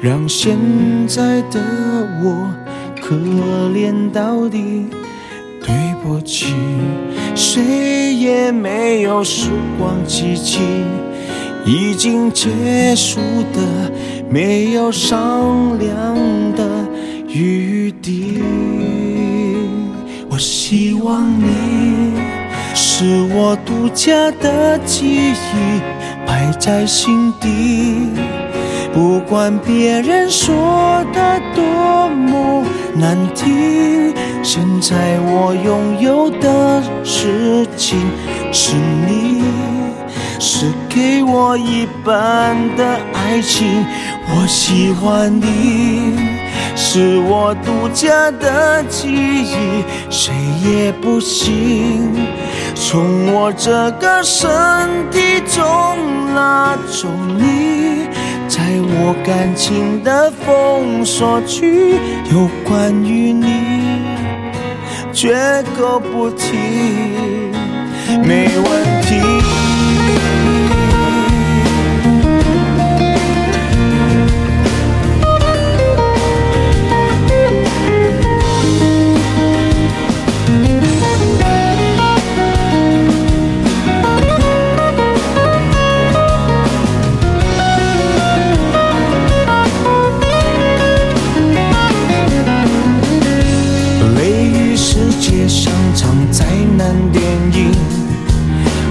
让现在的我可怜到底。对不起，谁也没有时光机器，已经结束的没有商量的余地。我希望你。是我独家的记忆，摆在心底。不管别人说的多么难听，现在我拥有的事情是你，是给我一半的爱情。我喜欢你，是我独家的记忆，谁也不行。从我这个身体中拉走你，在我感情的封锁区，有关于你，绝口不提，没问题。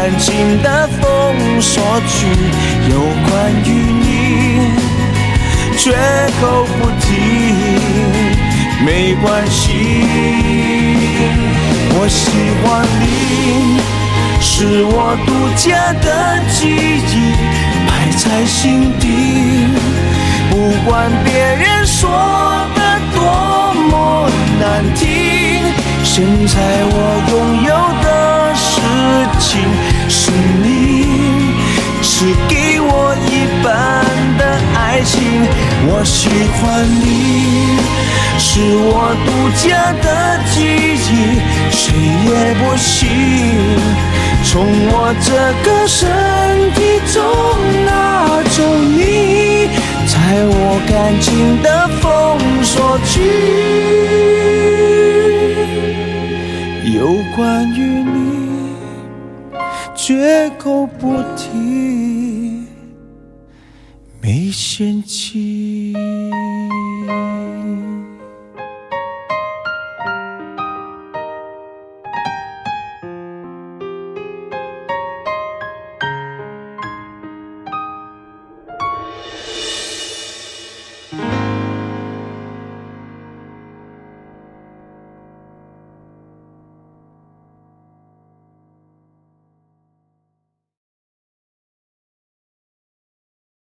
我感情的封锁区，有关于你，绝口不提，没关系。我喜欢你，是我独家的记忆，摆在心底。不管别人说的多么难听，现在我拥有的。事情是你，是给我一半的爱情。我喜欢你，是我独家的记忆，谁也不行从我这个身体中拿走你，在我感情的封锁区，有关于你。绝口不提，没嫌弃。